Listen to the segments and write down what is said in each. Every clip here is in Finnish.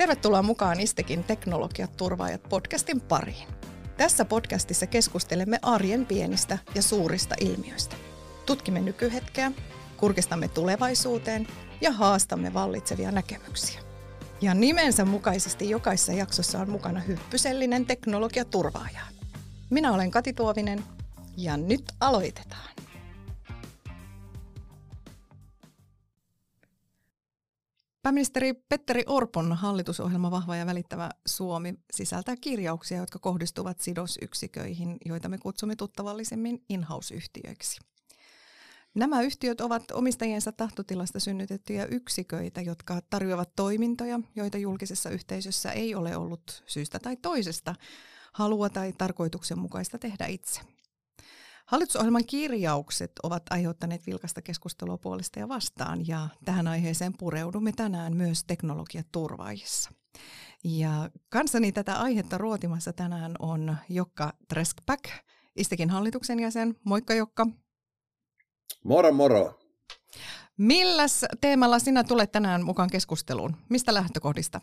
Tervetuloa mukaan Istekin teknologiat turvaajat podcastin pariin. Tässä podcastissa keskustelemme arjen pienistä ja suurista ilmiöistä. Tutkimme nykyhetkeä, kurkistamme tulevaisuuteen ja haastamme vallitsevia näkemyksiä. Ja nimensä mukaisesti jokaisessa jaksossa on mukana hyppysellinen teknologiaturvaaja. Minä olen Kati Tuovinen ja nyt aloitetaan. Pääministeri Petteri Orpon hallitusohjelma Vahva ja välittävä Suomi sisältää kirjauksia, jotka kohdistuvat sidosyksiköihin, joita me kutsumme tuttavallisemmin in-house-yhtiöiksi. Nämä yhtiöt ovat omistajiensa tahtotilasta synnytettyjä yksiköitä, jotka tarjoavat toimintoja, joita julkisessa yhteisössä ei ole ollut syystä tai toisesta halua tai tarkoituksenmukaista tehdä itse. Hallitusohjelman kirjaukset ovat aiheuttaneet vilkasta keskustelua puolesta ja vastaan, ja tähän aiheeseen pureudumme tänään myös teknologiaturvaajissa. Ja kanssani tätä aihetta ruotimassa tänään on Jokka Treskback, Istekin hallituksen jäsen. Moikka Jokka. Moro moro. Milläs teemalla sinä tulet tänään mukaan keskusteluun? Mistä lähtökohdista?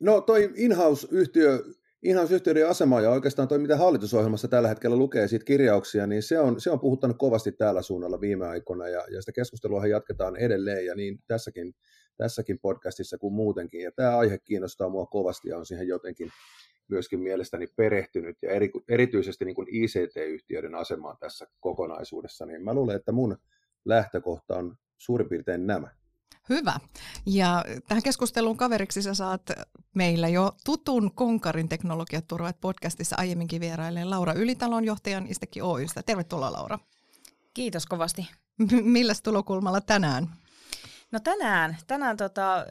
No toi in-house-yhtiö Inhouse-yhtiöiden asema ja oikeastaan toi, mitä hallitusohjelmassa tällä hetkellä lukee siitä kirjauksia, niin se on, se on puhuttanut kovasti täällä suunnalla viime aikoina ja, ja sitä keskustelua jatketaan edelleen ja niin tässäkin, tässäkin podcastissa kuin muutenkin. Ja tämä aihe kiinnostaa mua kovasti ja on siihen jotenkin myöskin mielestäni perehtynyt ja eri, erityisesti niin kuin ICT-yhtiöiden asemaan tässä kokonaisuudessa, niin mä luulen, että mun lähtökohta on suurin piirtein nämä. Hyvä. Ja tähän keskusteluun kaveriksi sä saat meillä jo tutun Konkarin teknologiaturvat podcastissa aiemminkin vierailleen Laura Ylitalon johtajan Istekin Oystä. Tervetuloa Laura. Kiitos kovasti. Milläs tulokulmalla tänään? No tänään, tänään tota,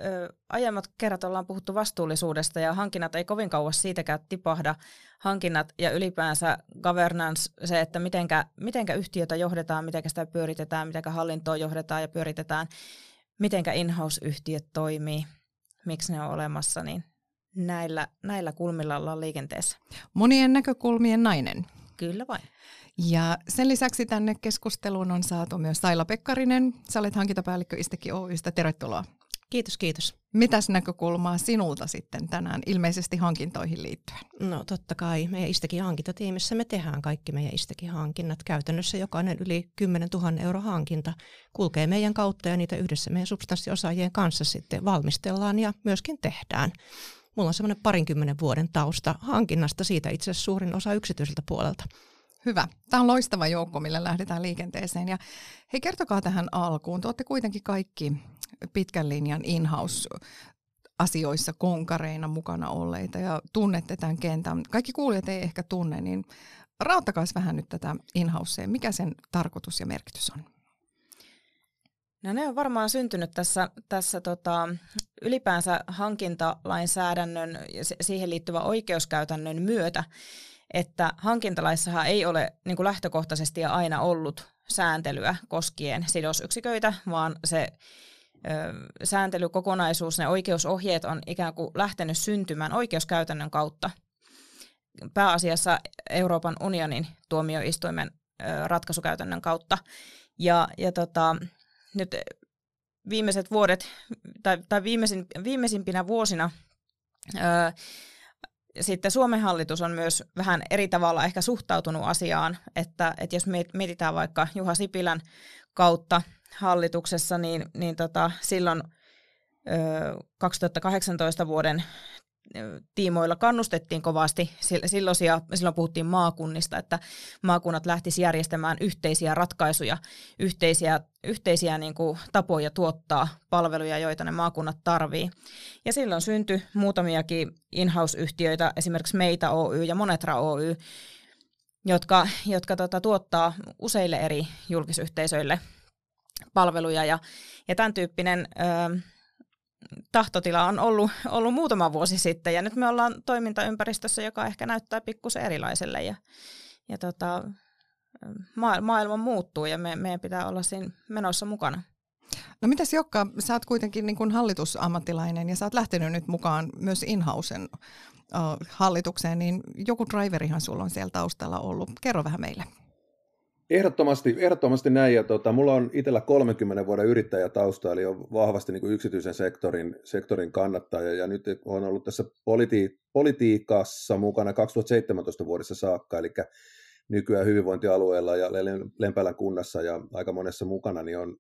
aiemmat kerrat ollaan puhuttu vastuullisuudesta ja hankinnat ei kovin kauas siitäkään tipahda. Hankinnat ja ylipäänsä governance, se, että mitenkä, mitenkä yhtiötä johdetaan, mitenkä sitä pyöritetään, mitenkä hallintoa johdetaan ja pyöritetään – mitenkä in-house-yhtiöt toimii, miksi ne on olemassa, niin näillä, näillä kulmilla ollaan liikenteessä. Monien näkökulmien nainen. Kyllä vain. Ja sen lisäksi tänne keskusteluun on saatu myös Saila Pekkarinen. Sä olet hankintapäällikkö Istekin Oystä. Tervetuloa. Kiitos, kiitos. Mitäs näkökulmaa sinulta sitten tänään ilmeisesti hankintoihin liittyen? No totta kai. Meidän Istekin hankintatiimissä me tehdään kaikki meidän Istekin hankinnat. Käytännössä jokainen yli 10 000 euro hankinta kulkee meidän kautta ja niitä yhdessä meidän substanssiosaajien kanssa sitten valmistellaan ja myöskin tehdään. Mulla on semmoinen parinkymmenen vuoden tausta hankinnasta, siitä itse asiassa suurin osa yksityiseltä puolelta. Hyvä. Tämä on loistava joukko, millä lähdetään liikenteeseen. Ja hei, kertokaa tähän alkuun. Te olette kuitenkin kaikki pitkän linjan in-house asioissa konkareina mukana olleita ja tunnette tämän kentän. Kaikki kuulijat ei ehkä tunne, niin rauttakaa vähän nyt tätä in Mikä sen tarkoitus ja merkitys on? No ne on varmaan syntynyt tässä, tässä tota, ylipäänsä hankintalainsäädännön ja siihen liittyvä oikeuskäytännön myötä, että hankintalaissahan ei ole niin kuin lähtökohtaisesti ja aina ollut sääntelyä koskien sidosyksiköitä, vaan se sääntelykokonaisuus, ne oikeusohjeet on ikään kuin lähtenyt syntymään oikeuskäytännön kautta. Pääasiassa Euroopan unionin tuomioistuimen ratkaisukäytännön kautta. Ja, ja tota, nyt viimeiset vuodet, tai, tai viimeisin, viimeisimpinä vuosina, ää, sitten Suomen hallitus on myös vähän eri tavalla ehkä suhtautunut asiaan, että, että jos mietitään vaikka Juha Sipilän kautta hallituksessa, niin, niin tota, silloin ö, 2018 vuoden tiimoilla kannustettiin kovasti. Silloisia, silloin puhuttiin maakunnista, että maakunnat lähtisivät järjestämään yhteisiä ratkaisuja, yhteisiä, yhteisiä niin kuin tapoja tuottaa palveluja, joita ne maakunnat tarvii. Ja silloin syntyi muutamiakin in-house-yhtiöitä, esimerkiksi Meitä Oy ja Monetra Oy, jotka, jotka tota, tuottaa useille eri julkisyhteisöille palveluja ja, ja tämän tyyppinen ö, tahtotila on ollut, ollut muutama vuosi sitten ja nyt me ollaan toimintaympäristössä, joka ehkä näyttää pikkusen erilaiselle ja, ja tota, maailma muuttuu ja me, meidän pitää olla siinä menossa mukana. No mitäs Jokka, sä oot kuitenkin niin kuin hallitusammattilainen ja sä oot lähtenyt nyt mukaan myös Inhausen hallitukseen, niin joku driverihan sulla on siellä taustalla ollut. Kerro vähän meille. Ehdottomasti, ehdottomasti näin, ja tota, mulla on itsellä 30 vuoden yrittäjätausta, eli on vahvasti niin kuin yksityisen sektorin, sektorin kannattaja, ja nyt on ollut tässä politi- politiikassa mukana 2017 vuodessa saakka, eli nykyään hyvinvointialueella ja Lempälän kunnassa ja aika monessa mukana, niin on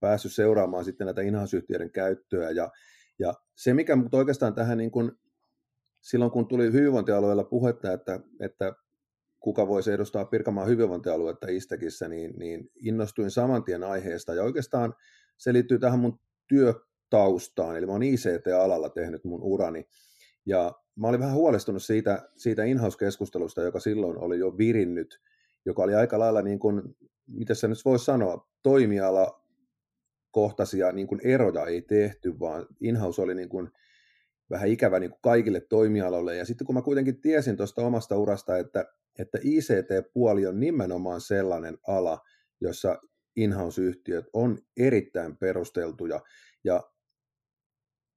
päässyt seuraamaan sitten näitä inhausyhtiöiden käyttöä, ja, ja se, mikä mut oikeastaan tähän niin kuin, silloin kun tuli hyvinvointialueella puhetta, että, että kuka voisi edustaa Pirkanmaan hyvinvointialuetta Istekissä, niin, niin innostuin saman tien aiheesta. Ja oikeastaan se liittyy tähän mun työtaustaan, eli mä oon ICT-alalla tehnyt mun urani. Ja mä olin vähän huolestunut siitä, siitä in-house-keskustelusta, joka silloin oli jo virinnyt, joka oli aika lailla niin kuin, mitä se nyt voisi sanoa, toimiala kohtaisia niin kuin eroja ei tehty, vaan in-house oli niin kuin vähän ikävä niin kuin kaikille toimialoille. Ja sitten kun mä kuitenkin tiesin tuosta omasta urasta, että että ICT-puoli on nimenomaan sellainen ala, jossa in-house-yhtiöt on erittäin perusteltuja. Ja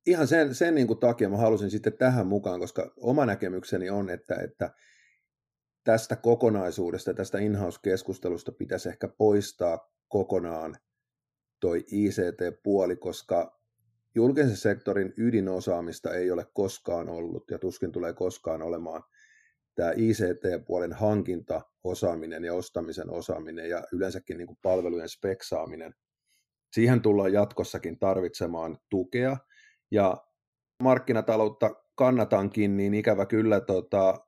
ihan sen, sen niin kuin takia mä halusin sitten tähän mukaan, koska oma näkemykseni on, että, että tästä kokonaisuudesta, tästä in-house-keskustelusta pitäisi ehkä poistaa kokonaan toi ICT-puoli, koska julkisen sektorin ydinosaamista ei ole koskaan ollut ja tuskin tulee koskaan olemaan – tämä ICT-puolen hankinta, osaaminen ja ostamisen osaaminen ja yleensäkin niin kuin palvelujen speksaaminen, siihen tullaan jatkossakin tarvitsemaan tukea. Ja markkinataloutta kannatankin, niin ikävä kyllä tota,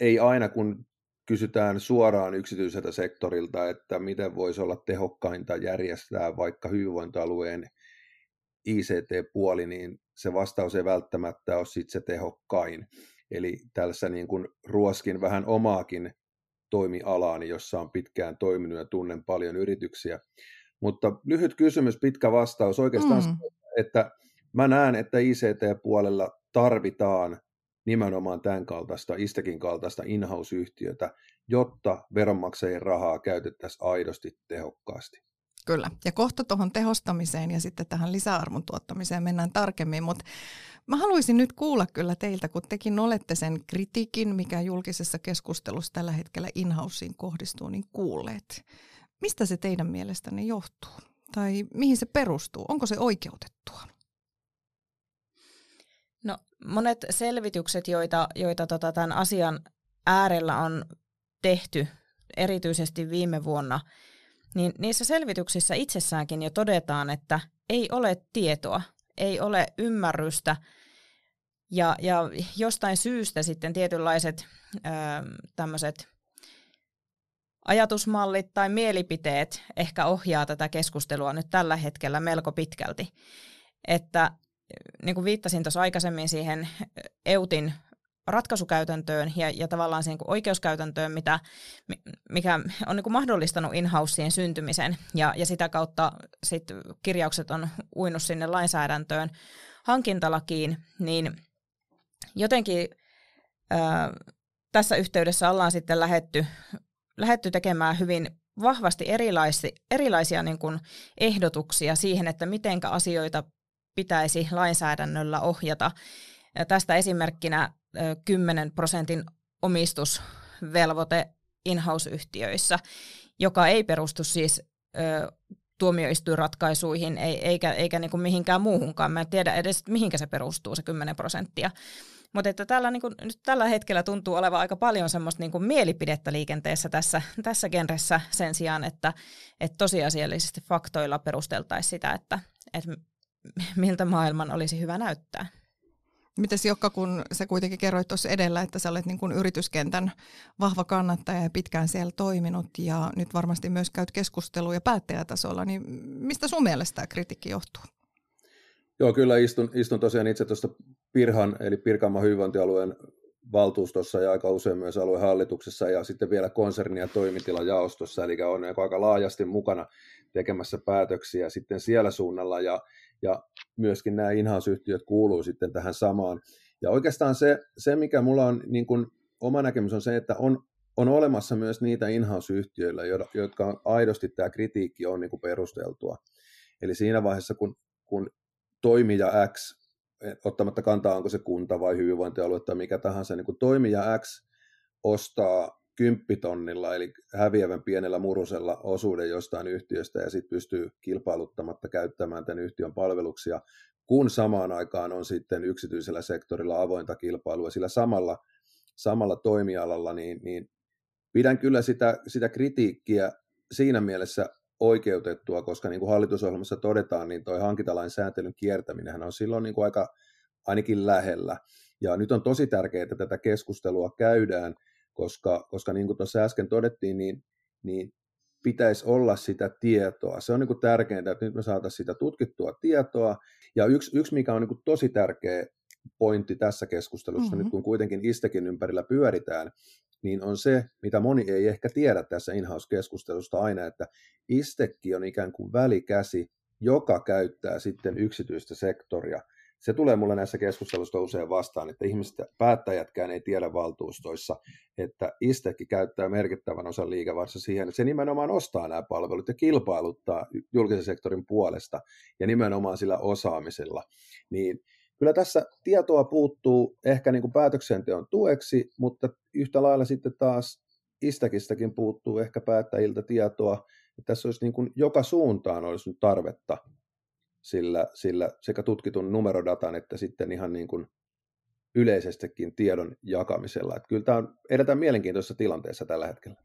ei aina kun kysytään suoraan yksityiseltä sektorilta, että miten voisi olla tehokkainta järjestää vaikka hyvinvointialueen ICT-puoli, niin se vastaus ei välttämättä ole sit se tehokkain. Eli tällaisessa niin kuin ruoskin vähän omaakin toimialaani, jossa on pitkään toiminut ja tunnen paljon yrityksiä. Mutta lyhyt kysymys, pitkä vastaus. Oikeastaan mm. että mä näen, että ICT-puolella tarvitaan nimenomaan tämän kaltaista, Istekin kaltaista in-house-yhtiötä, jotta veronmaksajien rahaa käytettäisiin aidosti tehokkaasti. Kyllä, ja kohta tuohon tehostamiseen ja sitten tähän lisäarvon tuottamiseen mennään tarkemmin, mutta Mä haluaisin nyt kuulla kyllä teiltä, kun tekin olette sen kritiikin, mikä julkisessa keskustelussa tällä hetkellä inhausiin kohdistuu, niin kuulleet. Mistä se teidän mielestänne johtuu? Tai mihin se perustuu? Onko se oikeutettua? No monet selvitykset, joita, joita tota, tämän asian äärellä on tehty, erityisesti viime vuonna, niin niissä selvityksissä itsessäänkin jo todetaan, että ei ole tietoa ei ole ymmärrystä ja, ja jostain syystä sitten tietynlaiset tämmöiset ajatusmallit tai mielipiteet ehkä ohjaa tätä keskustelua nyt tällä hetkellä melko pitkälti. Että niin kuin viittasin tuossa aikaisemmin siihen EUTin ratkaisukäytäntöön ja, ja tavallaan siihen oikeuskäytäntöön, mitä, mikä on niin kuin mahdollistanut in syntymisen ja, ja sitä kautta sit kirjaukset on uinut sinne lainsäädäntöön hankintalakiin, niin jotenkin ää, tässä yhteydessä ollaan sitten lähetty, lähetty tekemään hyvin vahvasti erilaisi, erilaisia niin kuin ehdotuksia siihen, että mitenkä asioita pitäisi lainsäädännöllä ohjata. Ja tästä esimerkkinä 10 prosentin omistusvelvoite in-house-yhtiöissä, joka ei perustu siis ö, tuomioistuinratkaisuihin eikä, eikä niin kuin mihinkään muuhunkaan. Mä en tiedä edes, mihinkä se perustuu, se 10 prosenttia. Mutta että tällä, niin kuin, nyt tällä hetkellä tuntuu olevan aika paljon semmoista niin kuin mielipidettä liikenteessä tässä, tässä genressä sen sijaan, että, että tosiasiallisesti faktoilla perusteltaisiin sitä, että, että miltä maailman olisi hyvä näyttää. Mites Jokka, kun sä kuitenkin kerroit tuossa edellä, että sä olet niin kuin yrityskentän vahva kannattaja ja pitkään siellä toiminut ja nyt varmasti myös käyt keskustelua ja päättäjätasolla, niin mistä sun mielestä tämä kritiikki johtuu? Joo, kyllä istun, istun tosiaan itse tuosta Pirhan, eli Pirkanmaan hyvinvointialueen valtuustossa ja aika usein myös aluehallituksessa ja sitten vielä konserni- ja toimitilajaostossa, eli on aika laajasti mukana tekemässä päätöksiä sitten siellä suunnalla ja, ja myöskin nämä in-house-yhtiöt kuuluu sitten tähän samaan. Ja oikeastaan se, se mikä mulla on niin kuin, oma näkemys on se, että on, on olemassa myös niitä in-house-yhtiöillä, jotka on, aidosti tämä kritiikki on niin kuin perusteltua. Eli siinä vaiheessa, kun, kun toimija X, ottamatta kantaa, onko se kunta vai hyvinvointialue tai mikä tahansa, niin kun toimija X ostaa kymppitonnilla, eli häviävän pienellä murusella osuuden jostain yhtiöstä ja sitten pystyy kilpailuttamatta käyttämään tämän yhtiön palveluksia, kun samaan aikaan on sitten yksityisellä sektorilla avointa kilpailua sillä samalla, samalla toimialalla, niin, niin pidän kyllä sitä, sitä kritiikkiä siinä mielessä oikeutettua, koska niin kuin hallitusohjelmassa todetaan, niin tuo hankintalain sääntelyn kiertäminen on silloin niin kuin aika ainakin lähellä. Ja nyt on tosi tärkeää, että tätä keskustelua käydään, koska, koska niin kuin tuossa äsken todettiin, niin, niin pitäisi olla sitä tietoa. Se on niin kuin tärkeintä, että nyt me saataisiin sitä tutkittua tietoa. Ja yksi, yksi mikä on niin kuin tosi tärkeä pointti tässä keskustelussa, mm-hmm. nyt kun kuitenkin istekin ympärillä pyöritään, niin on se, mitä moni ei ehkä tiedä tässä in-house-keskustelusta aina, että istekki on ikään kuin välikäsi, joka käyttää sitten yksityistä sektoria se tulee mulle näissä keskusteluissa usein vastaan, että ihmiset, päättäjätkään ei tiedä valtuustoissa, että Istekki käyttää merkittävän osan liikevaihdossa siihen, että se nimenomaan ostaa nämä palvelut ja kilpailuttaa julkisen sektorin puolesta ja nimenomaan sillä osaamisella. Niin kyllä tässä tietoa puuttuu ehkä niin kuin päätöksenteon tueksi, mutta yhtä lailla sitten taas Istäkistäkin puuttuu ehkä päättäjiltä tietoa, että tässä olisi niin kuin joka suuntaan olisi nyt tarvetta sillä, sillä sekä tutkitun numerodatan että sitten ihan niin kuin yleisestikin tiedon jakamisella. Että kyllä tämä on edetään mielenkiintoisessa tilanteessa tällä hetkellä.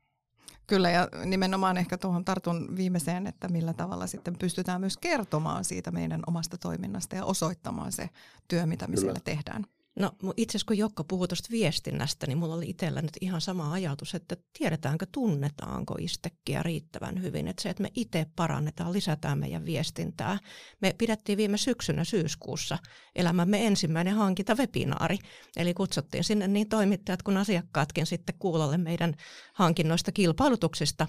Kyllä, ja nimenomaan ehkä tuohon tartun viimeiseen, että millä tavalla sitten pystytään myös kertomaan siitä meidän omasta toiminnasta ja osoittamaan se työ, mitä me Kyllä. siellä tehdään. No itse asiassa kun Jokka puhui tuosta viestinnästä, niin mulla oli itsellä nyt ihan sama ajatus, että tiedetäänkö, tunnetaanko istekkiä riittävän hyvin. Että se, että me itse parannetaan, lisätään meidän viestintää. Me pidettiin viime syksynä syyskuussa elämämme ensimmäinen hankintavebinaari. Eli kutsuttiin sinne niin toimittajat kuin asiakkaatkin sitten kuulolle meidän hankinnoista kilpailutuksista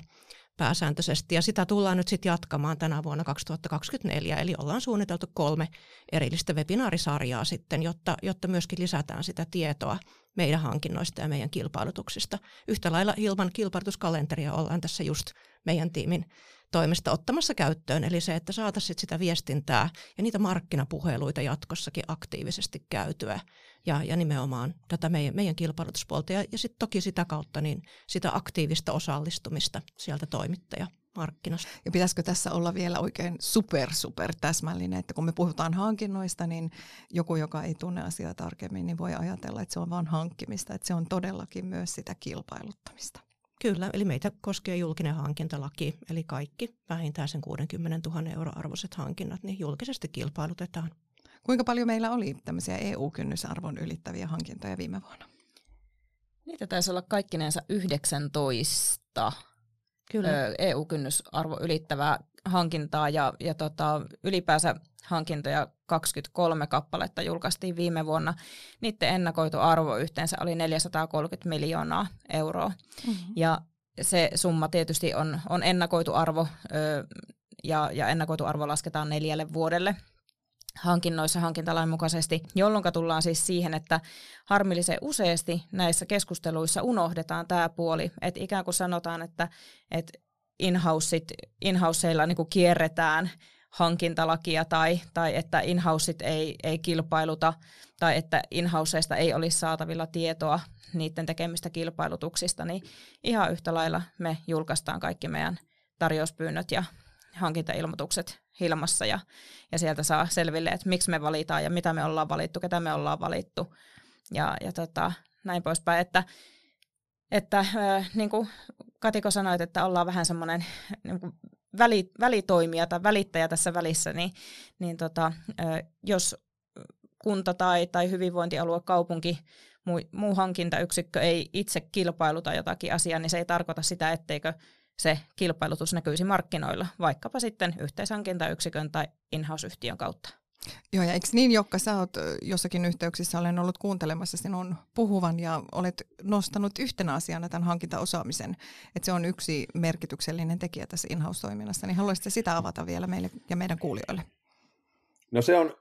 pääsääntöisesti. Ja sitä tullaan nyt sitten jatkamaan tänä vuonna 2024. Eli ollaan suunniteltu kolme erillistä webinaarisarjaa sitten, jotta, jotta myöskin lisätään sitä tietoa meidän hankinnoista ja meidän kilpailutuksista. Yhtä lailla ilman kilpailutuskalenteria ollaan tässä just meidän tiimin toimesta ottamassa käyttöön. Eli se, että saataisiin sitä viestintää ja niitä markkinapuheluita jatkossakin aktiivisesti käytyä ja, ja nimenomaan tätä meidän, meidän kilpailutuspuolta ja, ja sitten toki sitä kautta niin sitä aktiivista osallistumista sieltä toimittaja markkinasta. Ja pitäisikö tässä olla vielä oikein super, super täsmällinen, että kun me puhutaan hankinnoista, niin joku, joka ei tunne asiaa tarkemmin, niin voi ajatella, että se on vain hankkimista, että se on todellakin myös sitä kilpailuttamista. Kyllä, eli meitä koskee julkinen hankintalaki, eli kaikki vähintään sen 60 000 euro arvoiset hankinnat, niin julkisesti kilpailutetaan. Kuinka paljon meillä oli tämmöisiä EU-kynnysarvon ylittäviä hankintoja viime vuonna? Niitä taisi olla kaikkinensa 19 Kyllä. EU-kynnysarvo ylittävää hankintaa ja, ja tota, ylipäänsä hankintoja 23 kappaletta julkaistiin viime vuonna. Niiden ennakoitu arvo yhteensä oli 430 miljoonaa euroa. Mm-hmm. Ja se summa tietysti on, on ennakoitu arvo ö, ja, ja ennakoitu arvo lasketaan neljälle vuodelle hankinnoissa hankintalain mukaisesti, jolloin tullaan siis siihen, että harmillisen useasti näissä keskusteluissa unohdetaan tämä puoli, että ikään kuin sanotaan, että, että in-houseilla niin kierretään hankintalakia tai, tai että in ei, ei kilpailuta tai että in ei olisi saatavilla tietoa niiden tekemistä kilpailutuksista, niin ihan yhtä lailla me julkaistaan kaikki meidän tarjouspyynnöt ja hankintailmoitukset Hilmassa ja, ja sieltä saa selville, että miksi me valitaan ja mitä me ollaan valittu, ketä me ollaan valittu ja, ja tota, näin poispäin, että, että äh, niin kuin Katiko sanoit, että ollaan vähän semmoinen niin väli, välitoimija tai välittäjä tässä välissä, niin, niin tota, jos kunta tai, tai hyvinvointialue, kaupunki, muu, muu hankintayksikkö ei itse kilpailuta jotakin asiaa, niin se ei tarkoita sitä, etteikö se kilpailutus näkyisi markkinoilla, vaikkapa sitten yhteishankintayksikön tai in-house-yhtiön kautta. Joo, ja eikö niin, Jokka, sä oot jossakin yhteyksissä, olen ollut kuuntelemassa sinun puhuvan ja olet nostanut yhtenä asiana tämän hankintaosaamisen, että se on yksi merkityksellinen tekijä tässä in-house-toiminnassa, niin haluaisitko sitä avata vielä meille ja meidän kuulijoille? No se on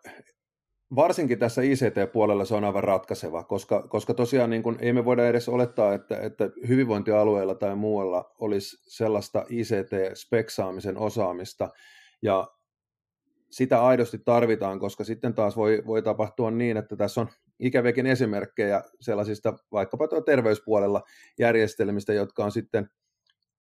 varsinkin tässä ICT-puolella se on aivan ratkaiseva, koska, koska tosiaan niin kuin, ei me voida edes olettaa, että, että hyvinvointialueella tai muualla olisi sellaista ICT-speksaamisen osaamista, ja sitä aidosti tarvitaan, koska sitten taas voi, voi tapahtua niin, että tässä on ikäviäkin esimerkkejä sellaisista vaikkapa tuo terveyspuolella järjestelmistä, jotka on sitten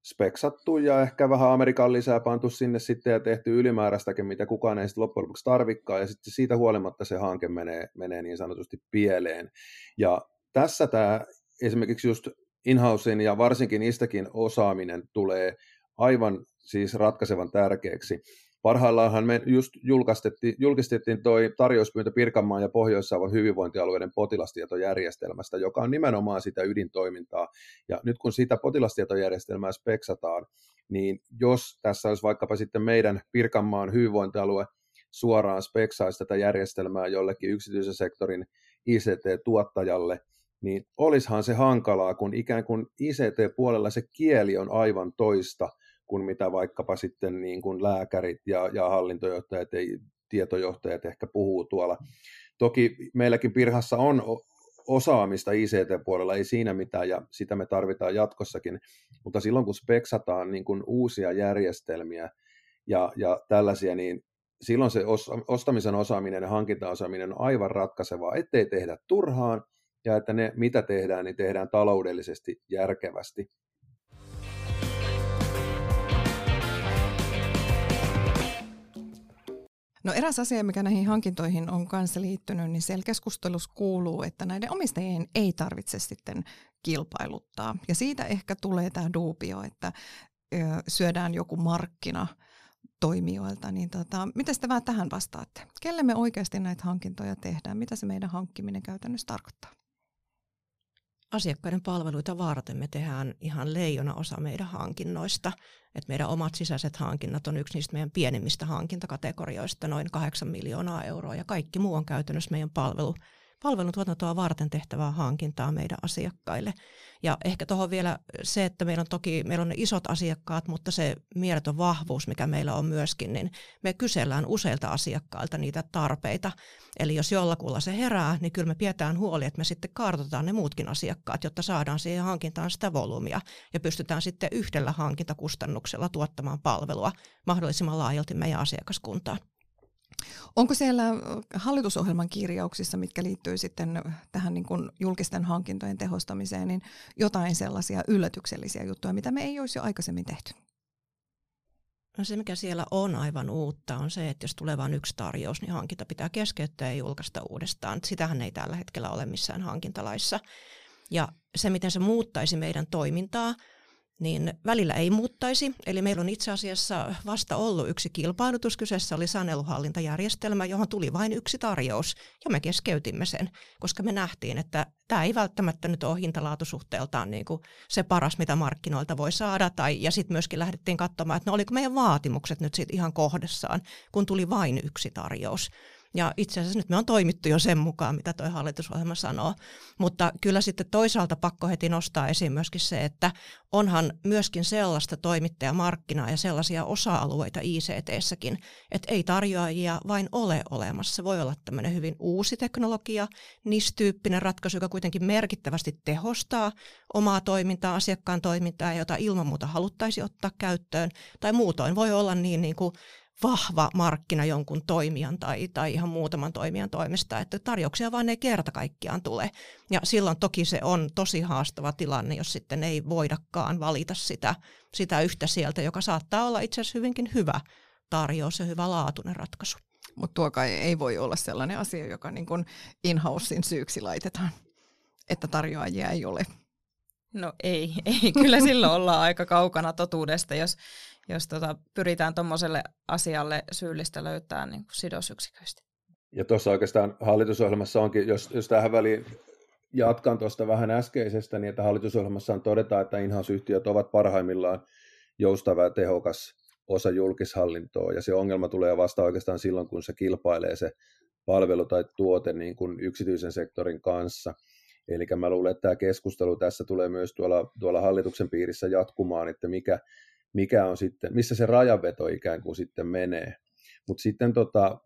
speksattu ja ehkä vähän Amerikan lisää pantu sinne sitten ja tehty ylimääräistäkin, mitä kukaan ei sitten loppujen lopuksi tarvikaan, ja sitten siitä huolimatta se hanke menee, menee niin sanotusti pieleen. Ja tässä tämä esimerkiksi just inhousein ja varsinkin istäkin osaaminen tulee aivan siis ratkaisevan tärkeäksi. Parhaillaanhan me just julkistettiin, toi tarjouspyyntö Pirkanmaan ja Pohjois-Savon hyvinvointialueiden potilastietojärjestelmästä, joka on nimenomaan sitä ydintoimintaa. Ja nyt kun sitä potilastietojärjestelmää speksataan, niin jos tässä olisi vaikkapa sitten meidän Pirkanmaan hyvinvointialue suoraan speksaisi tätä järjestelmää jollekin yksityisen sektorin ICT-tuottajalle, niin olisihan se hankalaa, kun ikään kuin ICT-puolella se kieli on aivan toista kuin mitä vaikkapa sitten niin kuin lääkärit ja, ja hallintojohtajat ja tietojohtajat ehkä puhuu tuolla. Toki meilläkin Pirhassa on osaamista ICT-puolella, ei siinä mitään, ja sitä me tarvitaan jatkossakin, mutta silloin kun speksataan niin kuin uusia järjestelmiä ja, ja tällaisia, niin silloin se os, ostamisen osaaminen ja hankintaosaaminen on aivan ratkaisevaa, ettei tehdä turhaan, ja että ne, mitä tehdään, niin tehdään taloudellisesti järkevästi. No eräs asia, mikä näihin hankintoihin on kanssa liittynyt, niin siellä keskustelussa kuuluu, että näiden omistajien ei tarvitse sitten kilpailuttaa. Ja siitä ehkä tulee tämä duubio, että syödään joku markkina toimijoilta, niin tota, mitä te vähän tähän vastaatte? Kelle me oikeasti näitä hankintoja tehdään? Mitä se meidän hankkiminen käytännössä tarkoittaa? Asiakkaiden palveluita varten me tehdään ihan leijona osa meidän hankinnoista. Et meidän omat sisäiset hankinnat on yksi niistä meidän pienimmistä hankintakategorioista, noin 8 miljoonaa euroa, ja kaikki muu on käytännössä meidän palvelu, palvelutuotantoa varten tehtävää hankintaa meidän asiakkaille. Ja ehkä tuohon vielä se, että meillä on toki meillä on ne isot asiakkaat, mutta se mieletön vahvuus, mikä meillä on myöskin, niin me kysellään useilta asiakkailta niitä tarpeita. Eli jos jollakulla se herää, niin kyllä me pidetään huoli, että me sitten kartoitetaan ne muutkin asiakkaat, jotta saadaan siihen hankintaan sitä volyymia ja pystytään sitten yhdellä hankintakustannuksella tuottamaan palvelua mahdollisimman laajalti meidän asiakaskuntaan. Onko siellä hallitusohjelman kirjauksissa, mitkä liittyy sitten tähän niin kuin julkisten hankintojen tehostamiseen, niin jotain sellaisia yllätyksellisiä juttuja, mitä me ei olisi jo aikaisemmin tehty? No se, mikä siellä on aivan uutta, on se, että jos tulee vain yksi tarjous, niin hankinta pitää keskeyttää ja julkaista uudestaan. Sitähän ei tällä hetkellä ole missään hankintalaissa. Ja se, miten se muuttaisi meidän toimintaa, niin välillä ei muuttaisi. Eli meillä on itse asiassa vasta ollut yksi kilpailutus. Kyseessä oli saneluhallintajärjestelmä, johon tuli vain yksi tarjous, ja me keskeytimme sen, koska me nähtiin, että tämä ei välttämättä nyt ole hintalaatusuhteeltaan niin kuin se paras, mitä markkinoilta voi saada. Tai, ja sitten myöskin lähdettiin katsomaan, että no oliko meidän vaatimukset nyt sit ihan kohdessaan, kun tuli vain yksi tarjous. Ja itse asiassa nyt me on toimittu jo sen mukaan, mitä tuo hallitusohjelma sanoo. Mutta kyllä sitten toisaalta pakko heti nostaa esiin myöskin se, että onhan myöskin sellaista toimittajamarkkinaa ja sellaisia osa-alueita ICT-säkin, että ei tarjoajia vain ole olemassa. Voi olla tämmöinen hyvin uusi teknologia, NIS-tyyppinen ratkaisu, joka kuitenkin merkittävästi tehostaa omaa toimintaa, asiakkaan toimintaa, jota ilman muuta haluttaisiin ottaa käyttöön. Tai muutoin voi olla niin, niin kuin vahva markkina jonkun toimijan tai, tai ihan muutaman toimijan toimesta, että tarjouksia vaan ei kerta kaikkiaan tule. Ja silloin toki se on tosi haastava tilanne, jos sitten ei voidakaan valita sitä, sitä yhtä sieltä, joka saattaa olla itse asiassa hyvinkin hyvä tarjous ja hyvä laatuinen ratkaisu. Mutta tuo kai ei voi olla sellainen asia, joka niin kuin in-housein syyksi laitetaan, että tarjoajia ei ole. No ei, ei. Kyllä silloin ollaan aika kaukana totuudesta, jos, jos tota, pyritään tuommoiselle asialle syyllistä löytää niin kuin sidosyksiköistä. Ja tuossa oikeastaan hallitusohjelmassa onkin, jos, jos tähän väliin jatkan tuosta vähän äskeisestä, niin että hallitusohjelmassa todetaan, että inhouse-yhtiöt ovat parhaimmillaan joustava ja tehokas osa julkishallintoa, ja se ongelma tulee vasta oikeastaan silloin, kun se kilpailee se palvelu tai tuote niin kuin yksityisen sektorin kanssa. Eli mä luulen, että tämä keskustelu tässä tulee myös tuolla, tuolla hallituksen piirissä jatkumaan, että mikä, mikä on sitten, missä se rajanveto ikään kuin sitten menee. Mutta sitten tota,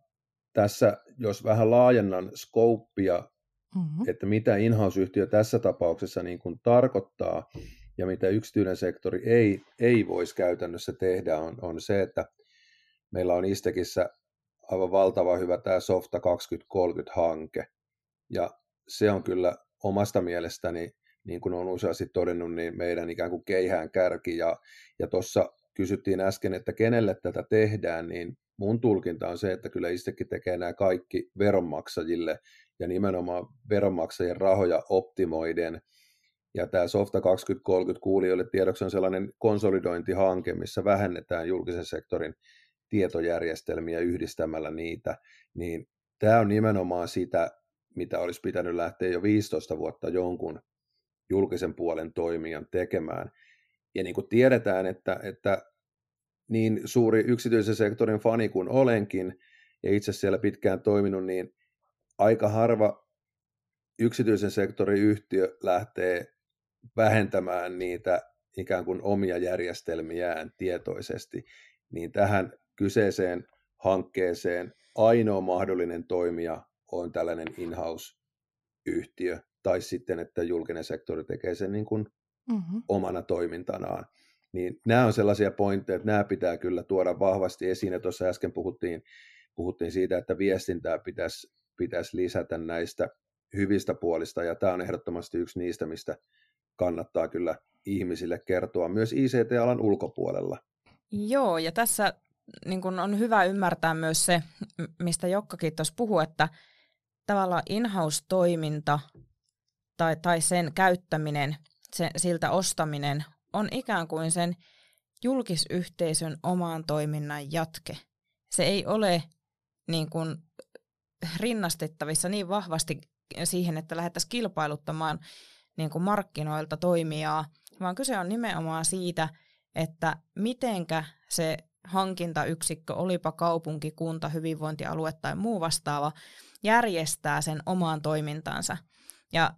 tässä, jos vähän laajennan skouppia, mm-hmm. että mitä in-house-yhtiö tässä tapauksessa niin kuin tarkoittaa ja mitä yksityinen sektori ei, ei voisi käytännössä tehdä, on, on se, että meillä on Istekissä aivan valtava hyvä tämä Softa 2030-hanke. Ja se on kyllä omasta mielestäni, niin kuin on useasti todennut, niin meidän ikään kuin keihään kärki. Ja, ja tuossa kysyttiin äsken, että kenelle tätä tehdään, niin mun tulkinta on se, että kyllä Istekin tekee nämä kaikki veronmaksajille ja nimenomaan veronmaksajien rahoja optimoiden. Ja tämä Softa 2030 kuulijoille tiedoksi on sellainen konsolidointihanke, missä vähennetään julkisen sektorin tietojärjestelmiä yhdistämällä niitä, niin tämä on nimenomaan sitä, mitä olisi pitänyt lähteä jo 15 vuotta jonkun julkisen puolen toimijan tekemään. Ja niin kuin tiedetään, että, että niin suuri yksityisen sektorin fani kuin olenkin, ja itse siellä pitkään toiminut, niin aika harva yksityisen sektorin yhtiö lähtee vähentämään niitä ikään kuin omia järjestelmiään tietoisesti, niin tähän kyseiseen hankkeeseen ainoa mahdollinen toimija on tällainen in-house-yhtiö, tai sitten, että julkinen sektori tekee sen niin kuin mm-hmm. omana toimintanaan. Niin nämä on sellaisia pointteja, että nämä pitää kyllä tuoda vahvasti esiin. Ja tuossa äsken puhuttiin, puhuttiin siitä, että viestintää pitäisi, pitäisi lisätä näistä hyvistä puolista, ja tämä on ehdottomasti yksi niistä, mistä kannattaa kyllä ihmisille kertoa myös ICT-alan ulkopuolella. Joo, ja tässä niin kun on hyvä ymmärtää myös se, mistä Jokkakin tuossa puhui, että tavallaan in-house-toiminta tai, tai sen käyttäminen, se, siltä ostaminen on ikään kuin sen julkisyhteisön omaan toiminnan jatke. Se ei ole niin kuin rinnastettavissa niin vahvasti siihen, että lähdettäisiin kilpailuttamaan niin kuin markkinoilta toimijaa, vaan kyse on nimenomaan siitä, että mitenkä se hankintayksikkö, olipa kaupunki, kunta, hyvinvointialue tai muu vastaava, järjestää sen omaan toimintansa. Ja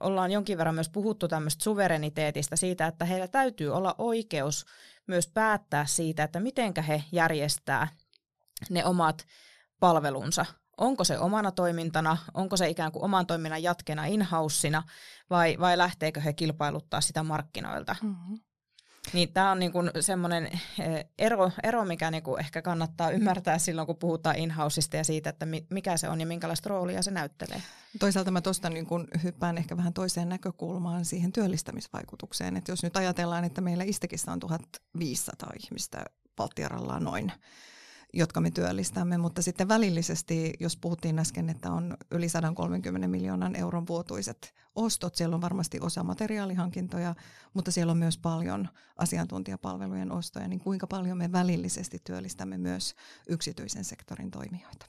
ollaan jonkin verran myös puhuttu tämmöistä suvereniteetista siitä, että heillä täytyy olla oikeus myös päättää siitä, että mitenkä he järjestää ne omat palvelunsa. Onko se omana toimintana, onko se ikään kuin oman toiminnan jatkena in vai, vai lähteekö he kilpailuttaa sitä markkinoilta. Mm-hmm. Niin tämä on niinku semmoinen eh, ero, ero, mikä niinku ehkä kannattaa ymmärtää silloin, kun puhutaan in ja siitä, että mikä se on ja minkälaista roolia se näyttelee. Toisaalta mä tuosta niinku hyppään ehkä vähän toiseen näkökulmaan siihen työllistämisvaikutukseen. Että jos nyt ajatellaan, että meillä Istekissä on 1500 ihmistä Valtiaralla noin, jotka me työllistämme, mutta sitten välillisesti, jos puhuttiin äsken, että on yli 130 miljoonan euron vuotuiset ostot, siellä on varmasti osa materiaalihankintoja, mutta siellä on myös paljon asiantuntijapalvelujen ostoja, niin kuinka paljon me välillisesti työllistämme myös yksityisen sektorin toimijoita?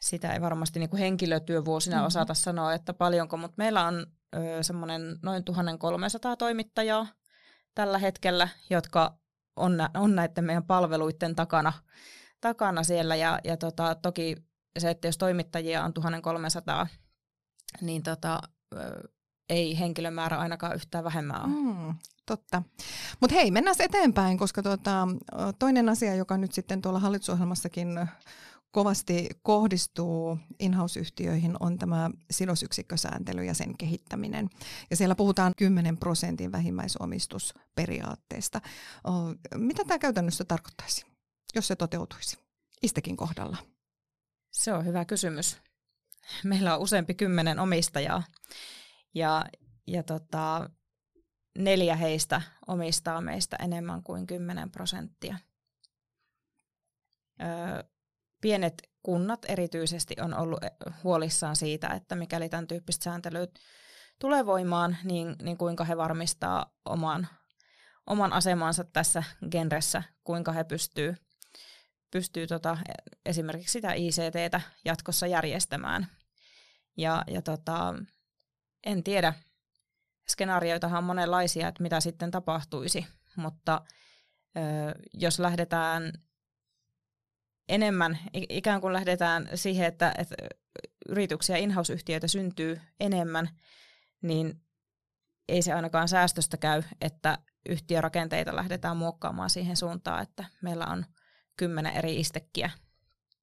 Sitä ei varmasti niin kuin henkilötyövuosina mm-hmm. osata sanoa, että paljonko, mutta meillä on semmoinen noin 1300 toimittajaa tällä hetkellä, jotka on, on näiden meidän palveluiden takana, takana siellä. Ja, ja tota, toki se, että jos toimittajia on 1300, niin tota, ei henkilömäärä ainakaan yhtään vähemmän ole. Mm, totta. Mutta hei, mennään eteenpäin, koska tota, toinen asia, joka nyt sitten tuolla hallitusohjelmassakin kovasti kohdistuu in-house-yhtiöihin on tämä sidosyksikkösääntely ja sen kehittäminen. Ja siellä puhutaan 10 prosentin vähimmäisomistusperiaatteesta. Mitä tämä käytännössä tarkoittaisi, jos se toteutuisi Istekin kohdalla? Se on hyvä kysymys. Meillä on useampi kymmenen omistajaa ja, ja tota, neljä heistä omistaa meistä enemmän kuin 10 prosenttia. Öö, pienet kunnat erityisesti on ollut eh, huolissaan siitä, että mikäli tämän tyyppistä sääntelyä tulee voimaan, niin, niin kuinka he varmistaa oman, oman asemansa tässä genressä, kuinka he pystyy, pystyy tota, esimerkiksi sitä ICTtä jatkossa järjestämään. Ja, ja tota, en tiedä, skenaarioitahan on monenlaisia, että mitä sitten tapahtuisi, mutta ö, jos lähdetään enemmän, ikään kuin lähdetään siihen, että, että yrityksiä, in-house-yhtiöitä syntyy enemmän, niin ei se ainakaan säästöstä käy, että yhtiörakenteita lähdetään muokkaamaan siihen suuntaan, että meillä on kymmenen eri istekkiä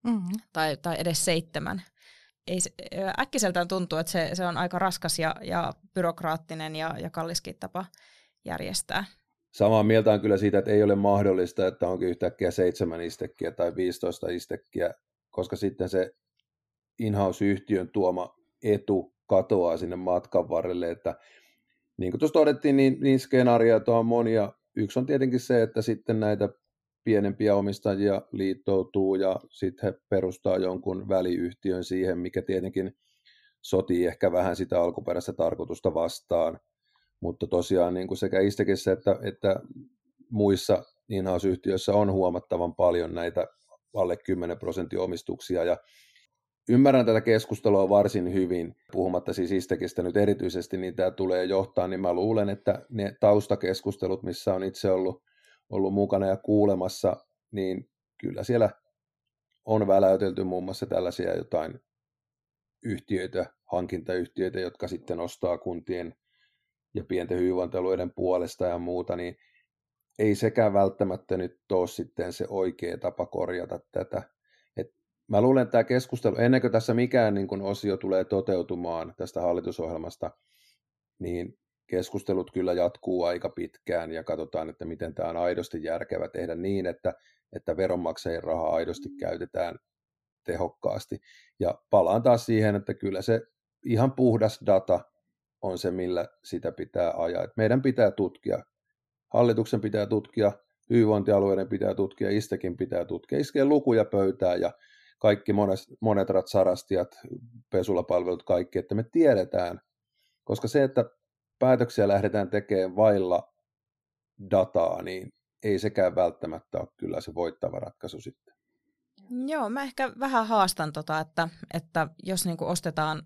mm-hmm. tai, tai edes seitsemän. Ei se, äkkiseltään tuntuu, että se, se on aika raskas ja, ja byrokraattinen ja, ja kalliskin tapa järjestää. Samaa mieltä on kyllä siitä, että ei ole mahdollista, että onkin yhtäkkiä seitsemän istekkiä tai 15 istekkiä, koska sitten se in-house-yhtiön tuoma etu katoaa sinne matkan varrelle, että niin kuin tuossa todettiin, niin, niin skenaarioita on monia. Yksi on tietenkin se, että sitten näitä pienempiä omistajia liittoutuu ja sitten he perustaa jonkun väliyhtiön siihen, mikä tietenkin sotii ehkä vähän sitä alkuperäistä tarkoitusta vastaan. Mutta tosiaan niin kuin sekä Istekissä että, että muissa in-house-yhtiöissä on huomattavan paljon näitä alle 10 prosentin omistuksia. Ja ymmärrän tätä keskustelua varsin hyvin, puhumatta siis Istekistä nyt erityisesti, niin tämä tulee johtaa, niin mä luulen, että ne taustakeskustelut, missä on itse ollut, ollut mukana ja kuulemassa, niin kyllä siellä on väläytelty muun muassa tällaisia jotain yhtiöitä, hankintayhtiöitä, jotka sitten ostaa kuntien ja pienten hyvinvointialueiden puolesta ja muuta, niin ei sekään välttämättä nyt ole sitten se oikea tapa korjata tätä. Et mä luulen, että tämä keskustelu, ennen kuin tässä mikään niin kun osio tulee toteutumaan tästä hallitusohjelmasta, niin keskustelut kyllä jatkuu aika pitkään ja katsotaan, että miten tämä on aidosti järkevä tehdä niin, että, että veronmaksajien rahaa aidosti käytetään tehokkaasti. Ja palaan taas siihen, että kyllä se ihan puhdas data on se, millä sitä pitää ajaa. Meidän pitää tutkia, hallituksen pitää tutkia, hyvinvointialueiden pitää tutkia, Istekin pitää tutkia, iskee lukuja pöytään ja kaikki monet, monetrat, sarastiat, pesulapalvelut, kaikki, että me tiedetään, koska se, että päätöksiä lähdetään tekemään vailla dataa, niin ei sekään välttämättä ole kyllä se voittava ratkaisu sitten. Joo, mä ehkä vähän haastan tota, että, että jos niinku ostetaan,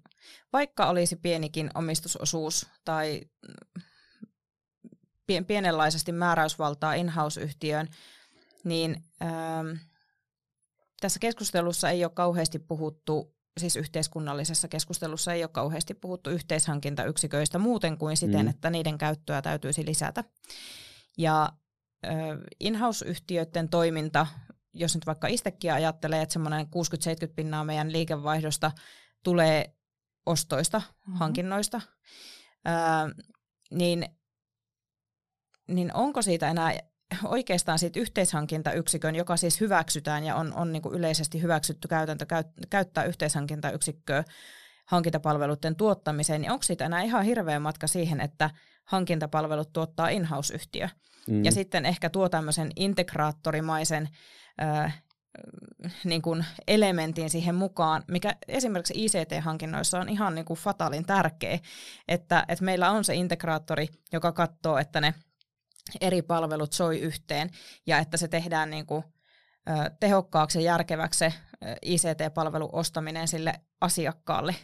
vaikka olisi pienikin omistusosuus tai pien, pienenlaisesti määräysvaltaa in-house-yhtiöön, niin ähm, tässä keskustelussa ei ole kauheasti puhuttu, siis yhteiskunnallisessa keskustelussa ei ole kauheasti puhuttu yhteishankintayksiköistä muuten kuin siten, mm. että niiden käyttöä täytyisi lisätä. Ja äh, in-house-yhtiöiden toiminta jos nyt vaikka itsekin ajattelee, että semmoinen 60-70 pinnaa meidän liikevaihdosta tulee ostoista, mm-hmm. hankinnoista, ää, niin, niin onko siitä enää oikeastaan siitä yhteishankintayksikön, joka siis hyväksytään ja on, on niin kuin yleisesti hyväksytty käytäntö käyttää yhteishankintayksikköä hankintapalveluiden tuottamiseen, niin onko siitä enää ihan hirveä matka siihen, että hankintapalvelut tuottaa in-house-yhtiö? Mm. Ja sitten ehkä tuo tämmöisen integraattorimaisen niin kuin elementin siihen mukaan, mikä esimerkiksi ICT-hankinnoissa on ihan niin kuin fatalin tärkeä, että, että meillä on se integraattori, joka katsoo, että ne eri palvelut soi yhteen ja että se tehdään niin kuin, tehokkaaksi ja järkeväksi ICT-palvelun ostaminen sille asiakkaalle.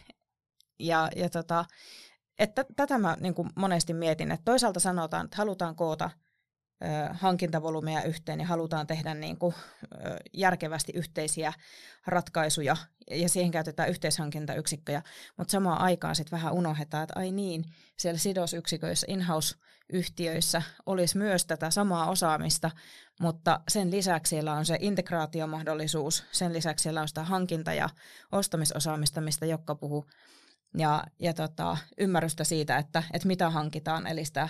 Ja, ja tota, että tätä mä niin kuin monesti mietin, että toisaalta sanotaan, että halutaan koota – hankintavolyymeja yhteen ja halutaan tehdä niin kuin, järkevästi yhteisiä ratkaisuja ja siihen käytetään yhteishankintayksikköjä, mutta samaan aikaan sitten vähän unohdetaan, että ai niin, siellä sidosyksiköissä, in-house-yhtiöissä olisi myös tätä samaa osaamista, mutta sen lisäksi siellä on se integraatiomahdollisuus, sen lisäksi siellä on sitä hankinta- ja ostamisosaamista, mistä Jokka puhuu, ja, ja tota, ymmärrystä siitä, että, että mitä hankitaan, eli sitä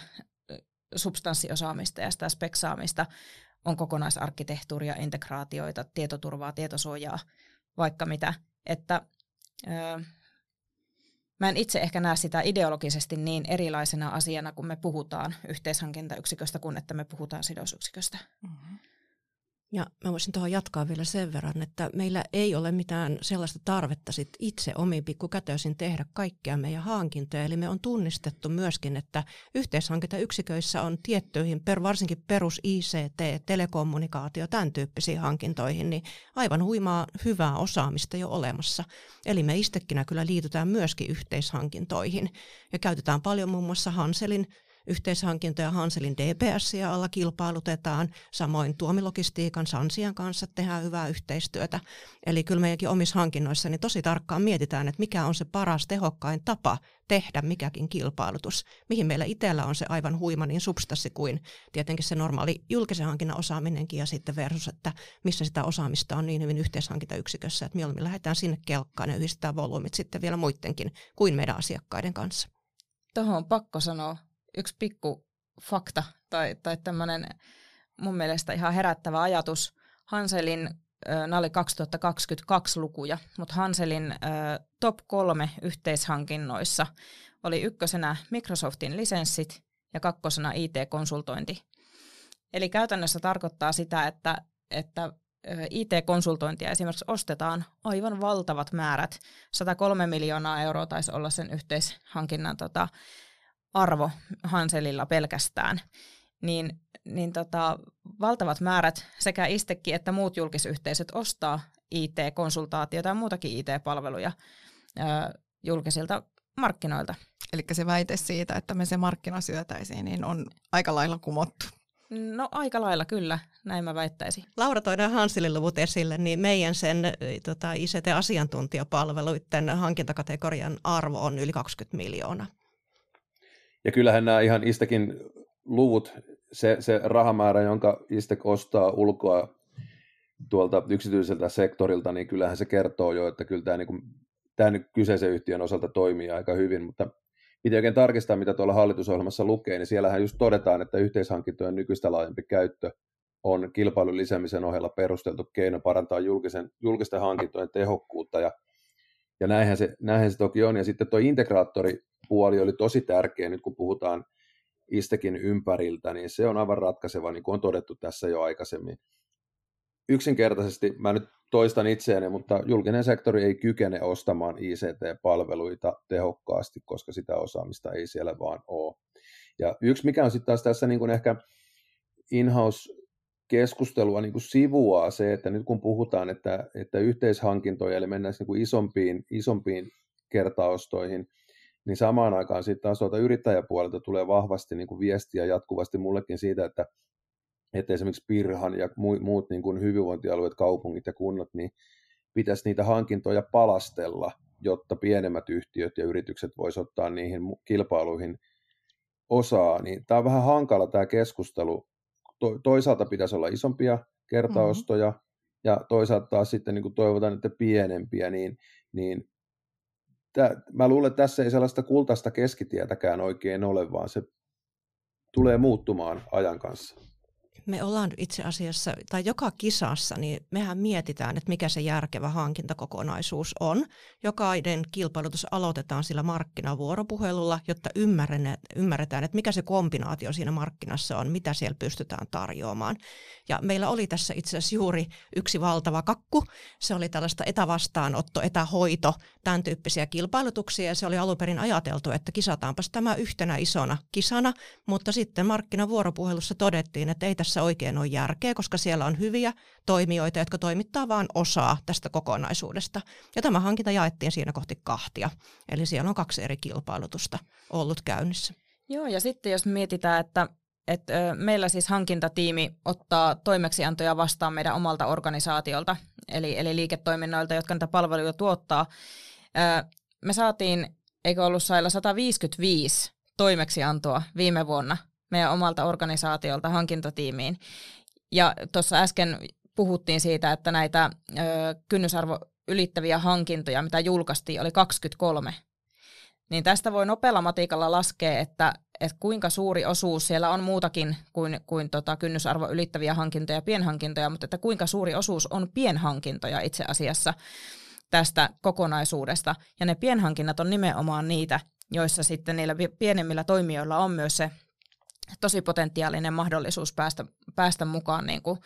substanssiosaamista ja sitä speksaamista, on kokonaisarkkitehtuuria, integraatioita, tietoturvaa, tietosuojaa, vaikka mitä. Että öö, mä en itse ehkä näe sitä ideologisesti niin erilaisena asiana, kun me puhutaan yhteishankintayksiköstä, kuin että me puhutaan sidosyksiköstä. Mm-hmm. Ja mä voisin tuohon jatkaa vielä sen verran, että meillä ei ole mitään sellaista tarvetta sit itse omiin pikkukätöisin tehdä kaikkea meidän hankintoja. Eli me on tunnistettu myöskin, että yhteishankintayksiköissä on tiettyihin, per, varsinkin perus ICT, telekommunikaatio, tämän tyyppisiin hankintoihin, niin aivan huimaa hyvää osaamista jo olemassa. Eli me istekinä kyllä liitytään myöskin yhteishankintoihin ja käytetään paljon muun muassa Hanselin yhteishankintoja Hanselin DPSiä alla kilpailutetaan, samoin tuomilogistiikan Sansian kanssa tehdään hyvää yhteistyötä. Eli kyllä meidänkin omissa hankinnoissa niin tosi tarkkaan mietitään, että mikä on se paras tehokkain tapa tehdä mikäkin kilpailutus, mihin meillä itsellä on se aivan huima niin substanssi kuin tietenkin se normaali julkisen hankinnan osaaminenkin ja sitten versus, että missä sitä osaamista on niin hyvin yhteishankintayksikössä, että mieluummin lähdetään sinne kelkkaan ja yhdistetään volyymit sitten vielä muidenkin kuin meidän asiakkaiden kanssa. Tuohon on pakko sanoa yksi pikku fakta tai, tai tämmöinen mun mielestä ihan herättävä ajatus. Hanselin nämä oli 2022 lukuja, mutta Hanselin top kolme yhteishankinnoissa oli ykkösenä Microsoftin lisenssit ja kakkosena IT-konsultointi. Eli käytännössä tarkoittaa sitä, että, että IT-konsultointia esimerkiksi ostetaan aivan valtavat määrät. 103 miljoonaa euroa taisi olla sen yhteishankinnan tota, arvo Hanselilla pelkästään. Niin, niin tota, valtavat määrät sekä Istekki että muut julkisyhteisöt ostaa IT-konsultaatiota ja muutakin IT-palveluja ö, julkisilta markkinoilta. Eli se väite siitä, että me se markkina syötäisiin, niin on aika lailla kumottu. No aika lailla kyllä, näin mä väittäisin. Laura toidaan Hanselin luvut esille, niin meidän sen tota, ICT-asiantuntijapalveluiden hankintakategorian arvo on yli 20 miljoonaa. Ja kyllähän nämä ihan Istekin luvut, se, se rahamäärä, jonka Istek ostaa ulkoa tuolta yksityiseltä sektorilta, niin kyllähän se kertoo jo, että kyllä tämä, niin kuin, tämä nyt kyseisen yhtiön osalta toimii aika hyvin, mutta piti oikein tarkistaa, mitä tuolla hallitusohjelmassa lukee, niin siellähän just todetaan, että yhteishankintojen nykyistä laajempi käyttö on kilpailun lisäämisen ohella perusteltu keino parantaa julkisen, julkisten hankintojen tehokkuutta, ja, ja näinhän, se, näinhän se toki on. Ja sitten tuo integraattoripuoli oli tosi tärkeä nyt, kun puhutaan Istekin ympäriltä, niin se on aivan ratkaiseva, niin kuin on todettu tässä jo aikaisemmin. Yksinkertaisesti, mä nyt toistan itseäni, mutta julkinen sektori ei kykene ostamaan ICT-palveluita tehokkaasti, koska sitä osaamista ei siellä vaan ole. Ja yksi, mikä on sitten taas tässä niin kuin ehkä in-house keskustelua niin kuin sivuaa se, että nyt kun puhutaan, että, että yhteishankintoja, eli mennään niin kuin isompiin, isompiin kertaostoihin, niin samaan aikaan sitten taas tuolta yrittäjäpuolelta tulee vahvasti niin kuin viestiä jatkuvasti mullekin siitä, että, että esimerkiksi Pirhan ja muut niin kuin hyvinvointialueet, kaupungit ja kunnat, niin pitäisi niitä hankintoja palastella, jotta pienemmät yhtiöt ja yritykset voisivat ottaa niihin kilpailuihin osaa. Niin tämä on vähän hankala tämä keskustelu. To- toisaalta pitäisi olla isompia kertaostoja, mm-hmm. ja toisaalta taas sitten niin kuin toivotaan, että pienempiä, niin, niin tää, mä luulen, että tässä ei sellaista kultaista keskitietäkään oikein ole, vaan se tulee muuttumaan ajan kanssa me ollaan itse asiassa, tai joka kisassa, niin mehän mietitään, että mikä se järkevä hankintakokonaisuus on. Jokainen kilpailutus aloitetaan sillä markkinavuoropuhelulla, jotta ymmärretään, että mikä se kombinaatio siinä markkinassa on, mitä siellä pystytään tarjoamaan. Ja meillä oli tässä itse asiassa juuri yksi valtava kakku. Se oli tällaista etävastaanotto, etähoito, tämän tyyppisiä kilpailutuksia. Ja se oli alun perin ajateltu, että kisataanpas tämä yhtenä isona kisana, mutta sitten markkinavuoropuhelussa todettiin, että ei tässä tässä oikein ole järkeä, koska siellä on hyviä toimijoita, jotka toimittaa vain osaa tästä kokonaisuudesta. Ja tämä hankinta jaettiin siinä kohti kahtia. Eli siellä on kaksi eri kilpailutusta ollut käynnissä. Joo, ja sitten jos mietitään, että että meillä siis hankintatiimi ottaa toimeksiantoja vastaan meidän omalta organisaatiolta, eli, eli liiketoiminnoilta, jotka näitä palveluja tuottaa. Me saatiin, eikö ollut sailla 155 toimeksiantoa viime vuonna meidän omalta organisaatiolta hankintatiimiin. Ja tuossa äsken puhuttiin siitä, että näitä ö, kynnysarvo ylittäviä hankintoja, mitä julkaistiin, oli 23. Niin tästä voi nopealla matikalla laskea, että, että kuinka suuri osuus, siellä on muutakin kuin, kuin tota kynnysarvo ylittäviä hankintoja, pienhankintoja, mutta että kuinka suuri osuus on pienhankintoja itse asiassa tästä kokonaisuudesta. Ja ne pienhankinnat on nimenomaan niitä, joissa sitten niillä pienemmillä toimijoilla on myös se tosi potentiaalinen mahdollisuus päästä, päästä mukaan niin kuin,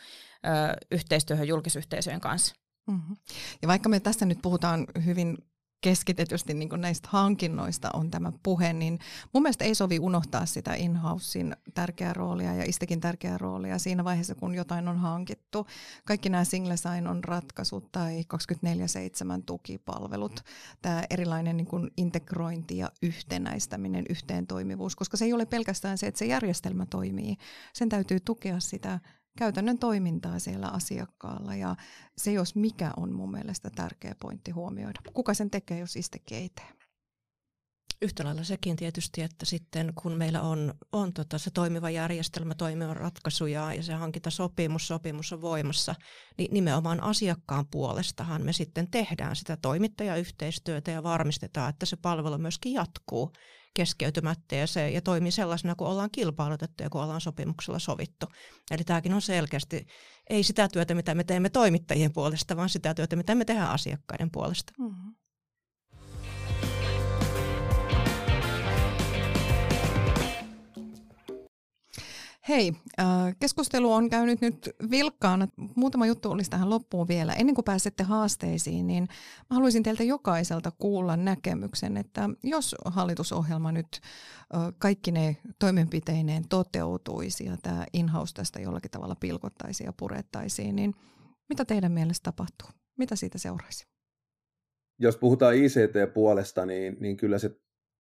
ö, yhteistyöhön julkisyhteisöjen kanssa. Mm-hmm. Ja vaikka me tässä nyt puhutaan hyvin keskitetysti niin kuin näistä hankinnoista on tämä puhe, niin mun mielestä ei sovi unohtaa sitä in-housein tärkeää roolia ja istekin tärkeää roolia siinä vaiheessa, kun jotain on hankittu. Kaikki nämä single sign on ratkaisut tai 24-7 tukipalvelut, tämä erilainen niin kuin integrointi ja yhtenäistäminen, yhteen toimivuus, koska se ei ole pelkästään se, että se järjestelmä toimii. Sen täytyy tukea sitä käytännön toimintaa siellä asiakkaalla ja se jos mikä on mun mielestä tärkeä pointti huomioida. Kuka sen tekee, jos istekin ei tee? Yhtä lailla sekin tietysti, että sitten kun meillä on, on tota se toimiva järjestelmä, toimiva ratkaisu ja, ja se hankintasopimus, sopimus on voimassa, niin nimenomaan asiakkaan puolestahan me sitten tehdään sitä toimittajayhteistyötä ja varmistetaan, että se palvelu myöskin jatkuu keskeytymättä ja, se, ja toimii sellaisena, kun ollaan kilpailutettu ja kun ollaan sopimuksella sovittu. Eli tämäkin on selkeästi ei sitä työtä, mitä me teemme toimittajien puolesta, vaan sitä työtä, mitä me tehdään asiakkaiden puolesta. Mm-hmm. Hei, äh, keskustelu on käynyt nyt vilkkaana. Muutama juttu olisi tähän loppuun vielä. Ennen kuin pääsette haasteisiin, niin mä haluaisin teiltä jokaiselta kuulla näkemyksen, että jos hallitusohjelma nyt kaikki ne toimenpiteineen toteutuisi ja tämä in-house tästä jollakin tavalla pilkottaisiin ja purettaisiin, niin mitä teidän mielestä tapahtuu? Mitä siitä seuraisi? Jos puhutaan ICT-puolesta, niin, niin kyllä se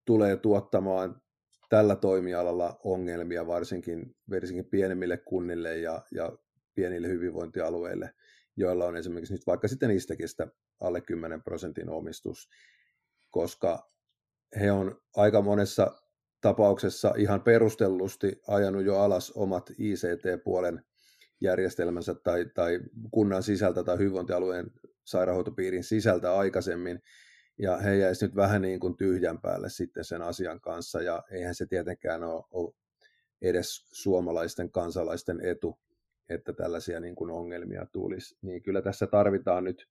tulee tuottamaan tällä toimialalla ongelmia varsinkin, varsinkin pienemmille kunnille ja, ja pienille hyvinvointialueille, joilla on esimerkiksi nyt vaikka sitten Istekistä alle 10 prosentin omistus, koska he on aika monessa tapauksessa ihan perustellusti ajanut jo alas omat ICT-puolen järjestelmänsä tai, tai kunnan sisältä tai hyvinvointialueen sairaanhoitopiirin sisältä aikaisemmin, ja he jäisivät nyt vähän niin kuin tyhjän päälle sitten sen asian kanssa, ja eihän se tietenkään ole, ole edes suomalaisten kansalaisten etu, että tällaisia niin kuin ongelmia tulisi. Niin kyllä tässä tarvitaan nyt,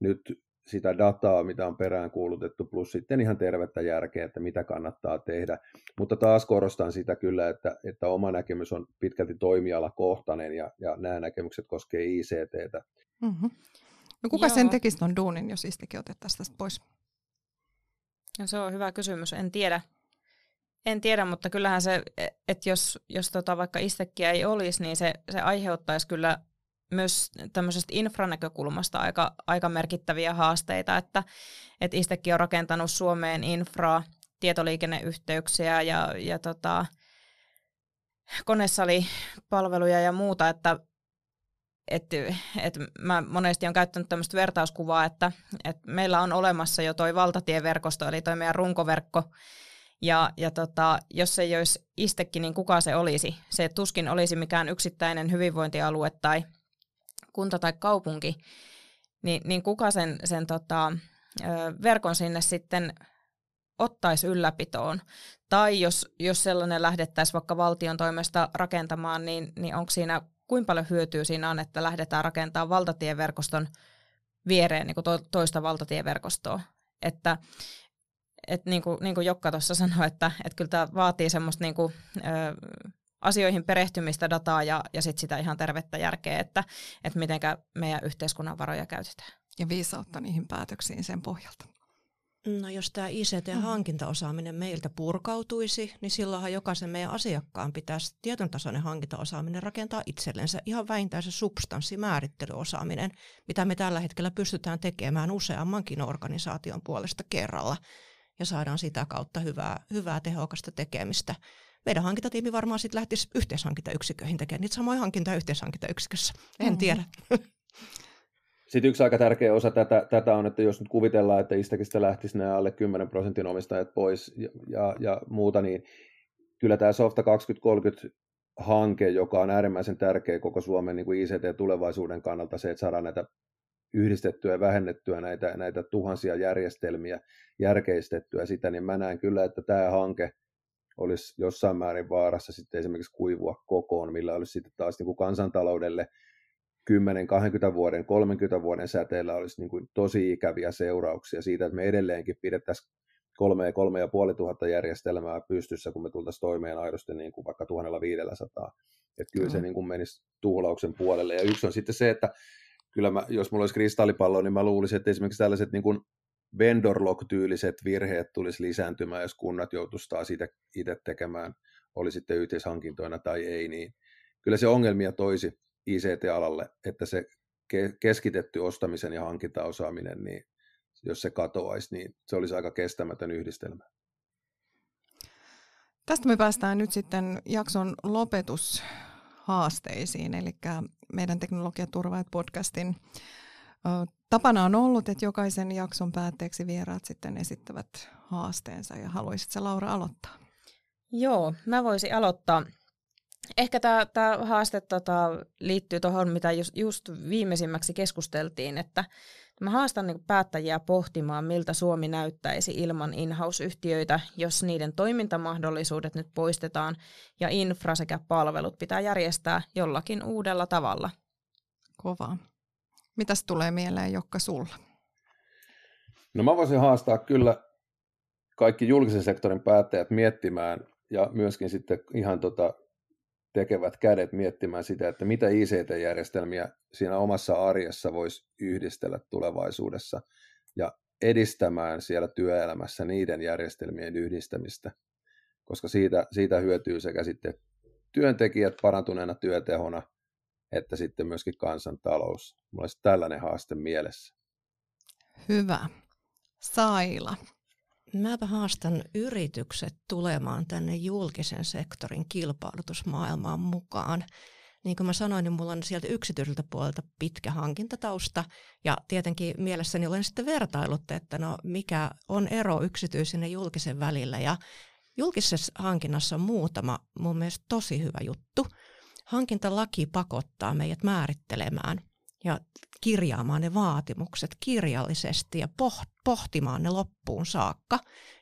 nyt sitä dataa, mitä on peräänkuulutettu, plus sitten ihan tervettä järkeä, että mitä kannattaa tehdä. Mutta taas korostan sitä kyllä, että, että oma näkemys on pitkälti toimialakohtainen ja, ja nämä näkemykset koskee ICTtä. Mm-hmm. No kuka Joo. sen tekisi tuon duunin, jos istekin otettaisiin tästä pois? No se on hyvä kysymys, en tiedä. En tiedä, mutta kyllähän se, että jos, jos tota vaikka istekkiä ei olisi, niin se, se aiheuttaisi kyllä myös tämmöisestä infranäkökulmasta aika, aika merkittäviä haasteita, että, että Istekki on rakentanut Suomeen infraa, tietoliikenneyhteyksiä ja, ja tota, konesalipalveluja ja muuta, että et, et mä monesti on käyttänyt tämmöistä vertauskuvaa, että et meillä on olemassa jo toi valtatieverkosto, eli toi meidän runkoverkko, ja, ja tota, jos se ei olisi istekin, niin kuka se olisi? Se tuskin olisi mikään yksittäinen hyvinvointialue tai kunta tai kaupunki, niin, niin kuka sen, sen tota, verkon sinne sitten ottaisi ylläpitoon. Tai jos, jos sellainen lähdettäisiin vaikka valtion toimesta rakentamaan, niin, niin onko siinä kuinka paljon hyötyä siinä on, että lähdetään rakentamaan valtatieverkoston viereen niin kuin to, toista valtatieverkostoa. Että et niin kuin, niin kuin Jokka tuossa sanoi, että, että kyllä tämä vaatii semmoista niin kuin, ö, asioihin perehtymistä, dataa ja, ja sit sitä ihan tervettä järkeä, että, että miten meidän yhteiskunnan varoja käytetään. Ja viisautta niihin päätöksiin sen pohjalta. No jos tämä ICT-hankintaosaaminen meiltä purkautuisi, niin silloinhan jokaisen meidän asiakkaan pitäisi tietyn tasoinen hankintaosaaminen rakentaa itsellensä. Ihan vähintään se substanssimäärittelyosaaminen, mitä me tällä hetkellä pystytään tekemään useammankin organisaation puolesta kerralla. Ja saadaan sitä kautta hyvää, hyvää tehokasta tekemistä. Meidän hankintatiimi varmaan sitten lähtisi yhteishankintayksiköihin tekemään niitä samoja hankintoja yhteishankintayksikössä. En mm. tiedä. Sitten yksi aika tärkeä osa tätä, tätä on, että jos nyt kuvitellaan, että Istakista lähtisi nämä alle 10 prosentin omistajat pois ja, ja, ja muuta, niin kyllä tämä Softa 2030 hanke, joka on äärimmäisen tärkeä koko Suomen niin kuin ICT-tulevaisuuden kannalta, se, että saadaan näitä yhdistettyä ja vähennettyä näitä, näitä tuhansia järjestelmiä, järkeistettyä sitä, niin mä näen kyllä, että tämä hanke olisi jossain määrin vaarassa sitten esimerkiksi kuivua kokoon, millä olisi sitten taas niin kuin kansantaloudelle – 10, 20 vuoden, 30 vuoden säteellä olisi niin kuin tosi ikäviä seurauksia siitä, että me edelleenkin pidettäisiin kolme ja kolme ja puoli tuhatta järjestelmää pystyssä, kun me tultaisiin toimeen aidosti niin kuin vaikka 1500. Että kyllä mm. se niin kuin menisi tuhlauksen puolelle. Ja yksi on sitten se, että kyllä mä, jos mulla olisi kristallipallo, niin mä luulisin, että esimerkiksi tällaiset niin kuin vendor tyyliset virheet tulisi lisääntymään, jos kunnat joutuisivat taas itse tekemään, oli sitten yhteishankintoina tai ei, niin kyllä se ongelmia toisi ICT-alalle, että se keskitetty ostamisen ja hankintaosaaminen, niin jos se katoaisi, niin se olisi aika kestämätön yhdistelmä. Tästä me päästään nyt sitten jakson lopetushaasteisiin, eli meidän teknologiaturvaajat podcastin tapana on ollut, että jokaisen jakson päätteeksi vieraat sitten esittävät haasteensa ja haluaisitko Laura aloittaa? Joo, mä voisin aloittaa ehkä tämä haaste tota, liittyy tuohon, mitä just, just viimeisimmäksi keskusteltiin, että Mä haastan niin päättäjiä pohtimaan, miltä Suomi näyttäisi ilman in-house-yhtiöitä, jos niiden toimintamahdollisuudet nyt poistetaan ja infra sekä palvelut pitää järjestää jollakin uudella tavalla. Kova. Mitäs tulee mieleen Jokka sulla? No mä voisin haastaa kyllä kaikki julkisen sektorin päättäjät miettimään ja myöskin sitten ihan tota tekevät kädet miettimään sitä, että mitä ICT-järjestelmiä siinä omassa arjessa voisi yhdistellä tulevaisuudessa ja edistämään siellä työelämässä niiden järjestelmien yhdistämistä, koska siitä, siitä hyötyy sekä sitten työntekijät parantuneena työtehona, että sitten myöskin kansantalous. Mulla olisi tällainen haaste mielessä. Hyvä. Saila. Mäpä haastan yritykset tulemaan tänne julkisen sektorin kilpailutusmaailmaan mukaan. Niin kuin mä sanoin, niin mulla on sieltä yksityiseltä puolelta pitkä hankintatausta ja tietenkin mielessäni olen sitten vertailut, että no mikä on ero yksityisen ja julkisen välillä ja julkisessa hankinnassa on muutama mun mielestä tosi hyvä juttu. Hankintalaki pakottaa meidät määrittelemään ja kirjaamaan ne vaatimukset kirjallisesti ja pohtimaan ne loppuun saakka.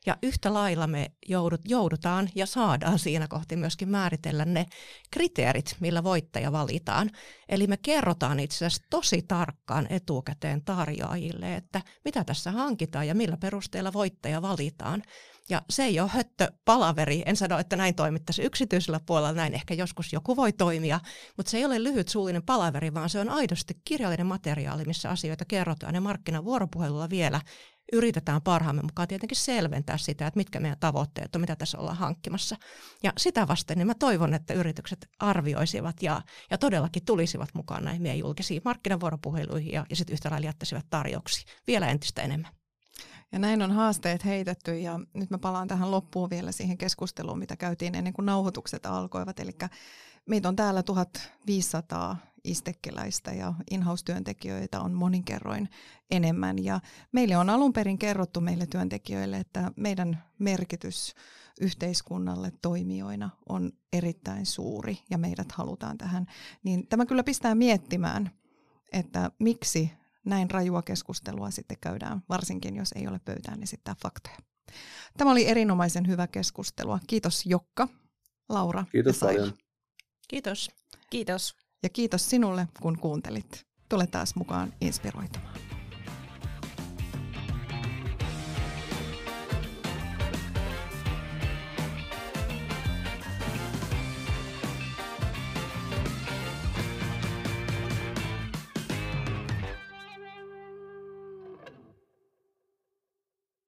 Ja yhtä lailla me joudut, joudutaan ja saadaan siinä kohti myöskin määritellä ne kriteerit, millä voittaja valitaan. Eli me kerrotaan itse asiassa tosi tarkkaan etukäteen tarjoajille, että mitä tässä hankitaan ja millä perusteella voittaja valitaan. Ja se ei ole höttö palaveri. En sano, että näin toimittaisi yksityisellä puolella, näin ehkä joskus joku voi toimia, mutta se ei ole lyhyt suullinen palaveri, vaan se on aidosti kirjallinen materiaali, missä asioita kerrotaan ja markkinavuoropuhelulla vielä yritetään parhaamme mukaan tietenkin selventää sitä, että mitkä meidän tavoitteet on, mitä tässä ollaan hankkimassa. Ja sitä vasten niin mä toivon, että yritykset arvioisivat ja, ja todellakin tulisivat mukaan näihin meidän julkisiin markkinavuoropuheluihin ja, ja sitten yhtä lailla jättäisivät tarjouksia vielä entistä enemmän. Ja näin on haasteet heitetty ja nyt mä palaan tähän loppuun vielä siihen keskusteluun, mitä käytiin ennen kuin nauhoitukset alkoivat. Eli meitä on täällä 1500 istekkeläistä ja in-house-työntekijöitä on monin kerroin enemmän. Ja meille on alun perin kerrottu meille työntekijöille, että meidän merkitys yhteiskunnalle toimijoina on erittäin suuri ja meidät halutaan tähän. Niin tämä kyllä pistää miettimään, että miksi näin rajua keskustelua sitten käydään, varsinkin jos ei ole pöytään esittää faktoja. Tämä oli erinomaisen hyvä keskustelua. Kiitos Jokka, Laura Kiitos ja paljon. Kiitos. Kiitos. Ja kiitos sinulle, kun kuuntelit. Tule taas mukaan inspiroitumaan.